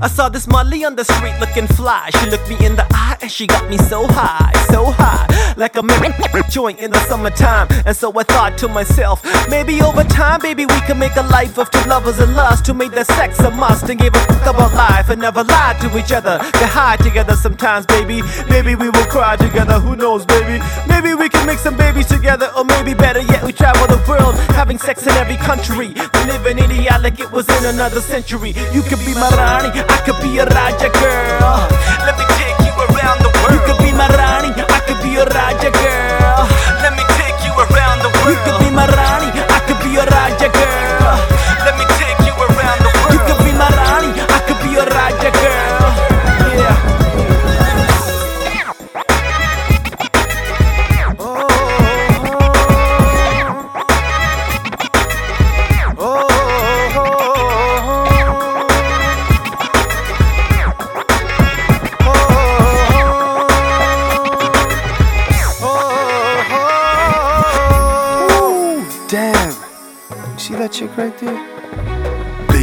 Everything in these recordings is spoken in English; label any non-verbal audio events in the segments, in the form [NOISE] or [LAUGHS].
I saw this Molly on the street looking fly. She looked me in the eye and she got me so high, so high, like a man [LAUGHS] joint in the summertime. And so I thought to myself, maybe over time, baby, we can make a life of two lovers in lust to make the sex a must and give a fuck about life and never lie to each other. Get high together sometimes, baby. Maybe we will cry together. Who knows, baby? Maybe we can make some babies together, or maybe better yet, we travel the world, having sex in every country. We live in India like it was in another century. You could be my Rani, I could be a Raja girl. Let me take you around the world. You could be my See that chick right there?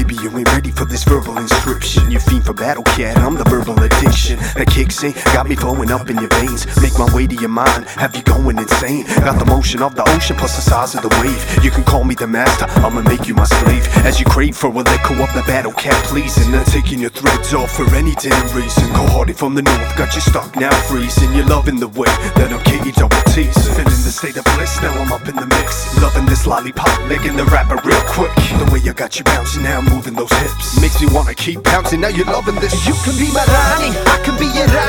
Baby, you ain't ready for this verbal inscription. You fiend for BattleKATT. I'm the verbal addiction that kicks in, got me flowing up in your veins. Make my way to your mind, have you going insane. Got the motion of the ocean plus the size of the wave. You can call me the master, I'ma make you my slave. As you crave for a liquor of the BattleKATT, pleasing. Not taking your threads off for any damn reason. Cold hearted from the north, got you stuck now freezing. You're loving the way that I'm on with tease. Feeling the state of bliss, now I'm up in the mix. Loving this lollipop, making the rapper real quick. The way I got you bouncing now, moving those hips. Makes me wanna keep bouncing, now you're loving this. You can be my Rani, I can be your Raja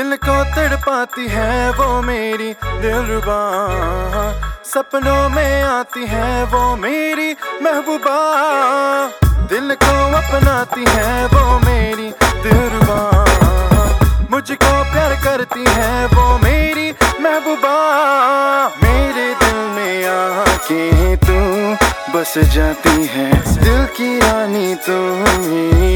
दिल को तड़पाती है वो मेरी दिलरुबा सपनों में आती है वो मेरी महबूबा। दिल को अपनाती है वो मेरी दिलरुबा मुझको प्यार करती है वो मेरी महबूबा। मेरे दिल में आके तू, बस जाती है। दिल की रानी तू मेरी